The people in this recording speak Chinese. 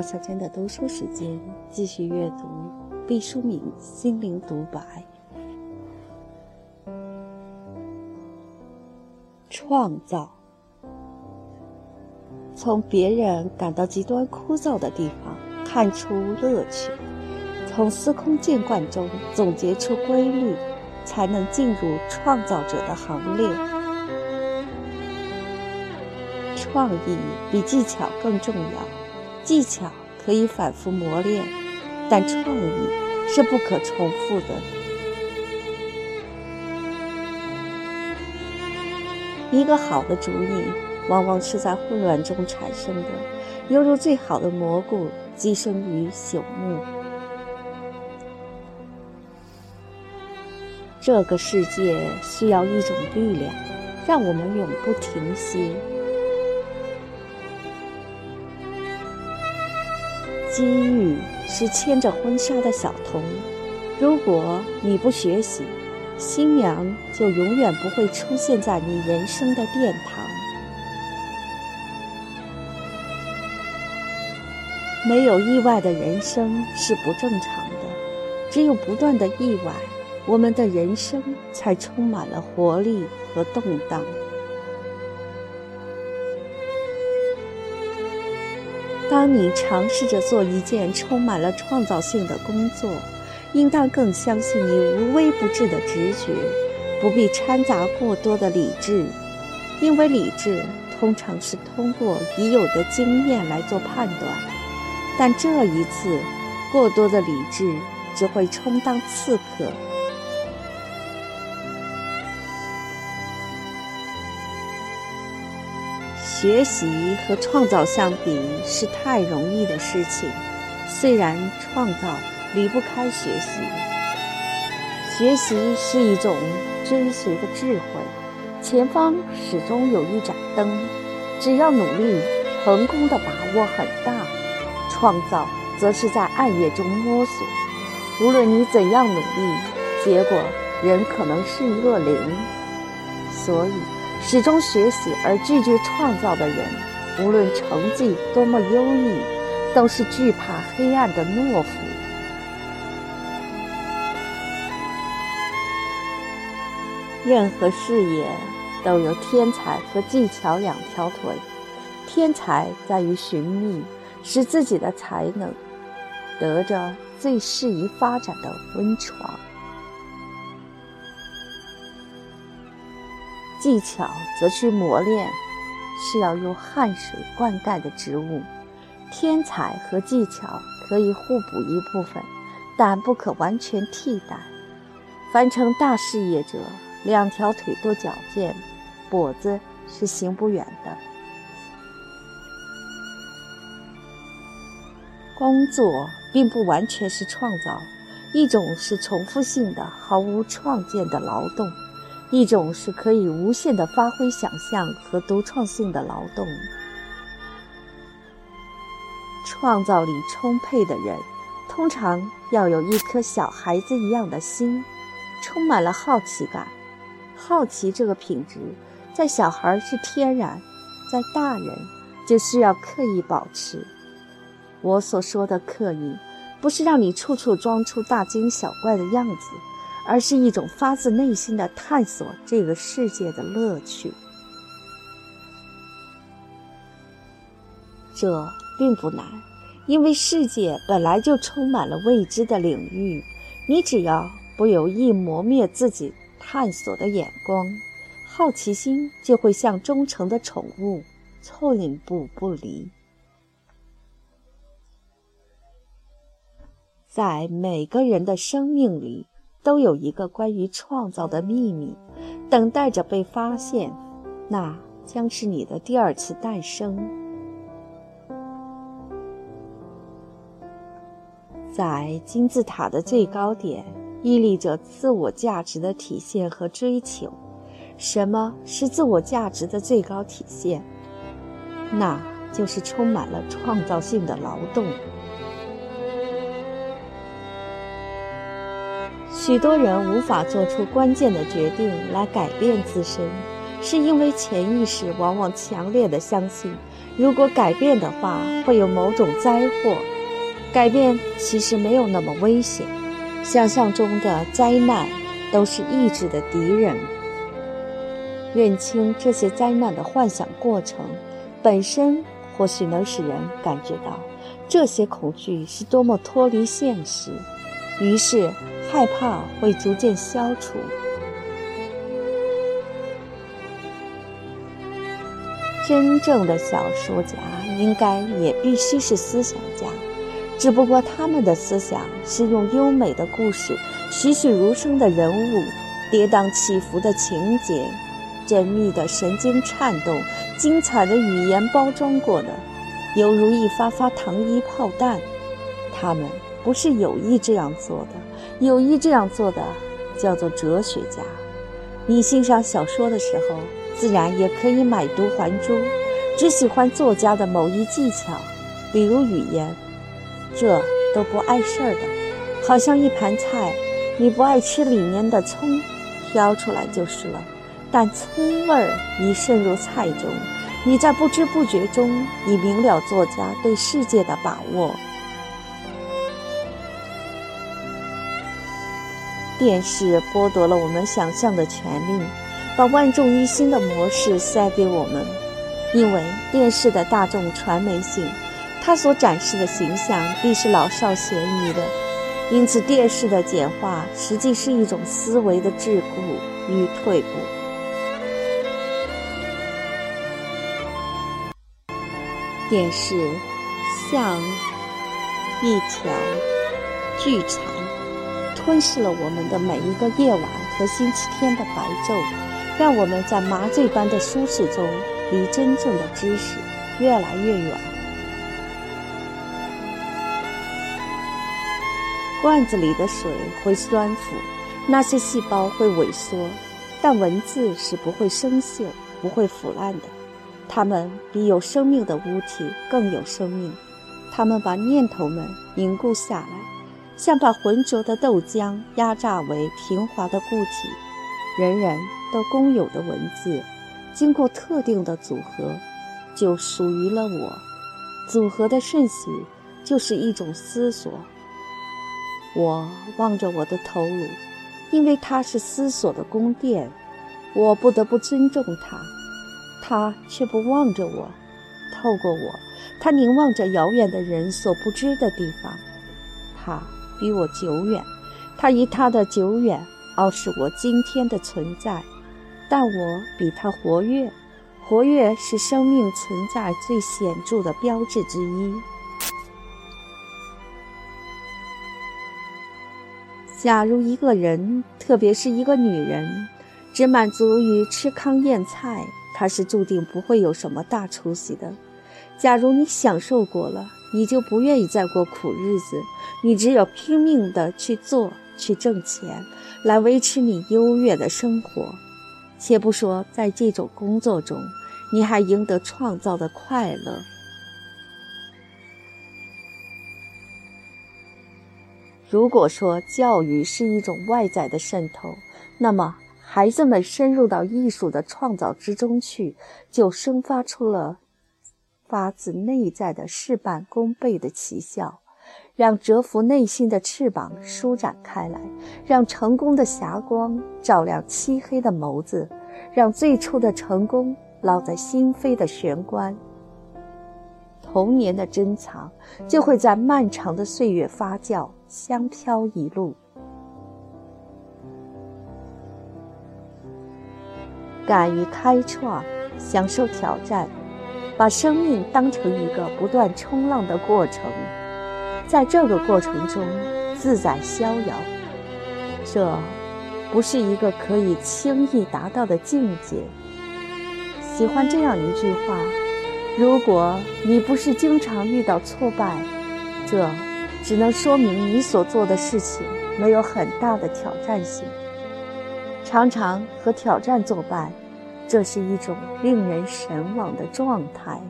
号小娟的读书时间，继续阅读毕淑敏《心灵独白》。创造，从别人感到极端枯燥的地方看出乐趣，从司空见惯中总结出规律，才能进入创造者的行列。创意比技巧更重要，技巧可以反复磨练，但创意是不可重复的。一个好的主意，往往是在混乱中产生的，犹如最好的蘑菇寄生于朽木。这个世界需要一种力量，让我们永不停歇。机遇是牵着婚纱的小童，如果你不学习，新娘就永远不会出现在你人生的殿堂。没有意外的人生是不正常的，只有不断的意外，我们的人生才充满了活力和动荡。当你尝试着做一件充满了创造性的工作，应当更相信你无微不至的直觉，不必掺杂过多的理智，因为理智通常是通过已有的经验来做判断，但这一次，过多的理智只会充当刺客。学习和创造相比是太容易的事情，虽然创造离不开学习。学习是一种追随的智慧，前方始终有一盏灯，只要努力，成功的把握很大。创造则是在暗夜中摸索，无论你怎样努力，结果仍可能是一个零。所以。始终学习而拒绝创造的人，无论成绩多么优异，都是惧怕黑暗的懦夫。任何事业都有天才和技巧两条腿，天才在于寻觅，使自己的才能得着最适宜发展的温床。技巧则去磨练，是要用汗水灌溉的植物。天才和技巧可以互补一部分，但不可完全替代。凡成大事业者，两条腿都矫健，跛子是行不远的。工作并不完全是创造，一种是重复性的、毫无创建的劳动。一种是可以无限的发挥想象和独创性的劳动，创造力充沛的人，通常要有一颗小孩子一样的心，充满了好奇感。好奇这个品质，在小孩是天然，在大人就需要刻意保持。我所说的刻意，不是让你处处装出大惊小怪的样子。而是一种发自内心的探索这个世界的乐趣。这并不难，因为世界本来就充满了未知的领域。你只要不有意磨灭自己探索的眼光，好奇心就会像忠诚的宠物，寸步不离。在每个人的生命里。都有一个关于创造的秘密，等待着被发现，那将是你的第二次诞生。在金字塔的最高点，屹立着自我价值的体现和追求。什么是自我价值的最高体现？那就是充满了创造性的劳动。许多人无法做出关键的决定来改变自身，是因为潜意识往往强烈的相信，如果改变的话，会有某种灾祸。改变其实没有那么危险。想象中的灾难都是意志的敌人。认清这些灾难的幻想过程本身，或许能使人感觉到这些恐惧是多么脱离现实，于是害怕会逐渐消除。真正的小说家应该也必须是思想家，只不过他们的思想是用优美的故事、栩栩如生的人物、跌宕起伏的情节、缜密的神经颤动、精彩的语言包装过的，犹如一发发糖衣炮弹。他们不是有意这样做的，有意这样做的叫做哲学家。你欣赏小说的时候。自然也可以买椟还珠，只喜欢作家的某一技巧，比如语言，这都不碍事儿的。好像一盘菜，你不爱吃里面的葱，挑出来就是了。但葱味儿已渗入菜中，你在不知不觉中已明了作家对世界的把握。电视剥夺了我们想象的权利。把万众一心的模式塞给我们，因为电视的大众传媒性，它所展示的形象必是老少咸宜的。因此，电视的简化实际是一种思维的桎梏与退步。电视像一条剧场，吞噬了我们的每一个夜晚和星期天的白昼。让我们在麻醉般的舒适中，离真正的知识越来越远。罐子里的水会酸腐，那些细胞会萎缩，但文字是不会生锈、不会腐烂的。它们比有生命的物体更有生命，它们把念头们凝固下来，像把浑浊的豆浆压榨为平滑的固体。人人。都公有的文字，经过特定的组合，就属于了我。组合的顺序就是一种思索。我望着我的头颅，因为它是思索的宫殿，我不得不尊重它。它却不望着我，透过我，它凝望着遥远的人所不知的地方。它比我久远，它以它的久远傲视我今天的存在。但我比他活跃，活跃是生命存在最显著的标志之一。假如一个人，特别是一个女人，只满足于吃糠咽菜，她是注定不会有什么大出息的。假如你享受过了，你就不愿意再过苦日子，你只有拼命的去做，去挣钱，来维持你优越的生活。且不说在这种工作中，你还赢得创造的快乐。如果说教育是一种外在的渗透，那么孩子们深入到艺术的创造之中去，就生发出了发自内在的事半功倍的奇效。让蛰伏内心的翅膀舒展开来，让成功的霞光照亮漆黑的眸子，让最初的成功烙在心扉的玄关。童年的珍藏就会在漫长的岁月发酵，香飘一路。敢于开创，享受挑战，把生命当成一个不断冲浪的过程。在这个过程中，自在逍遥，这不是一个可以轻易达到的境界。喜欢这样一句话：如果你不是经常遇到挫败，这只能说明你所做的事情没有很大的挑战性。常常和挑战作伴，这是一种令人神往的状态。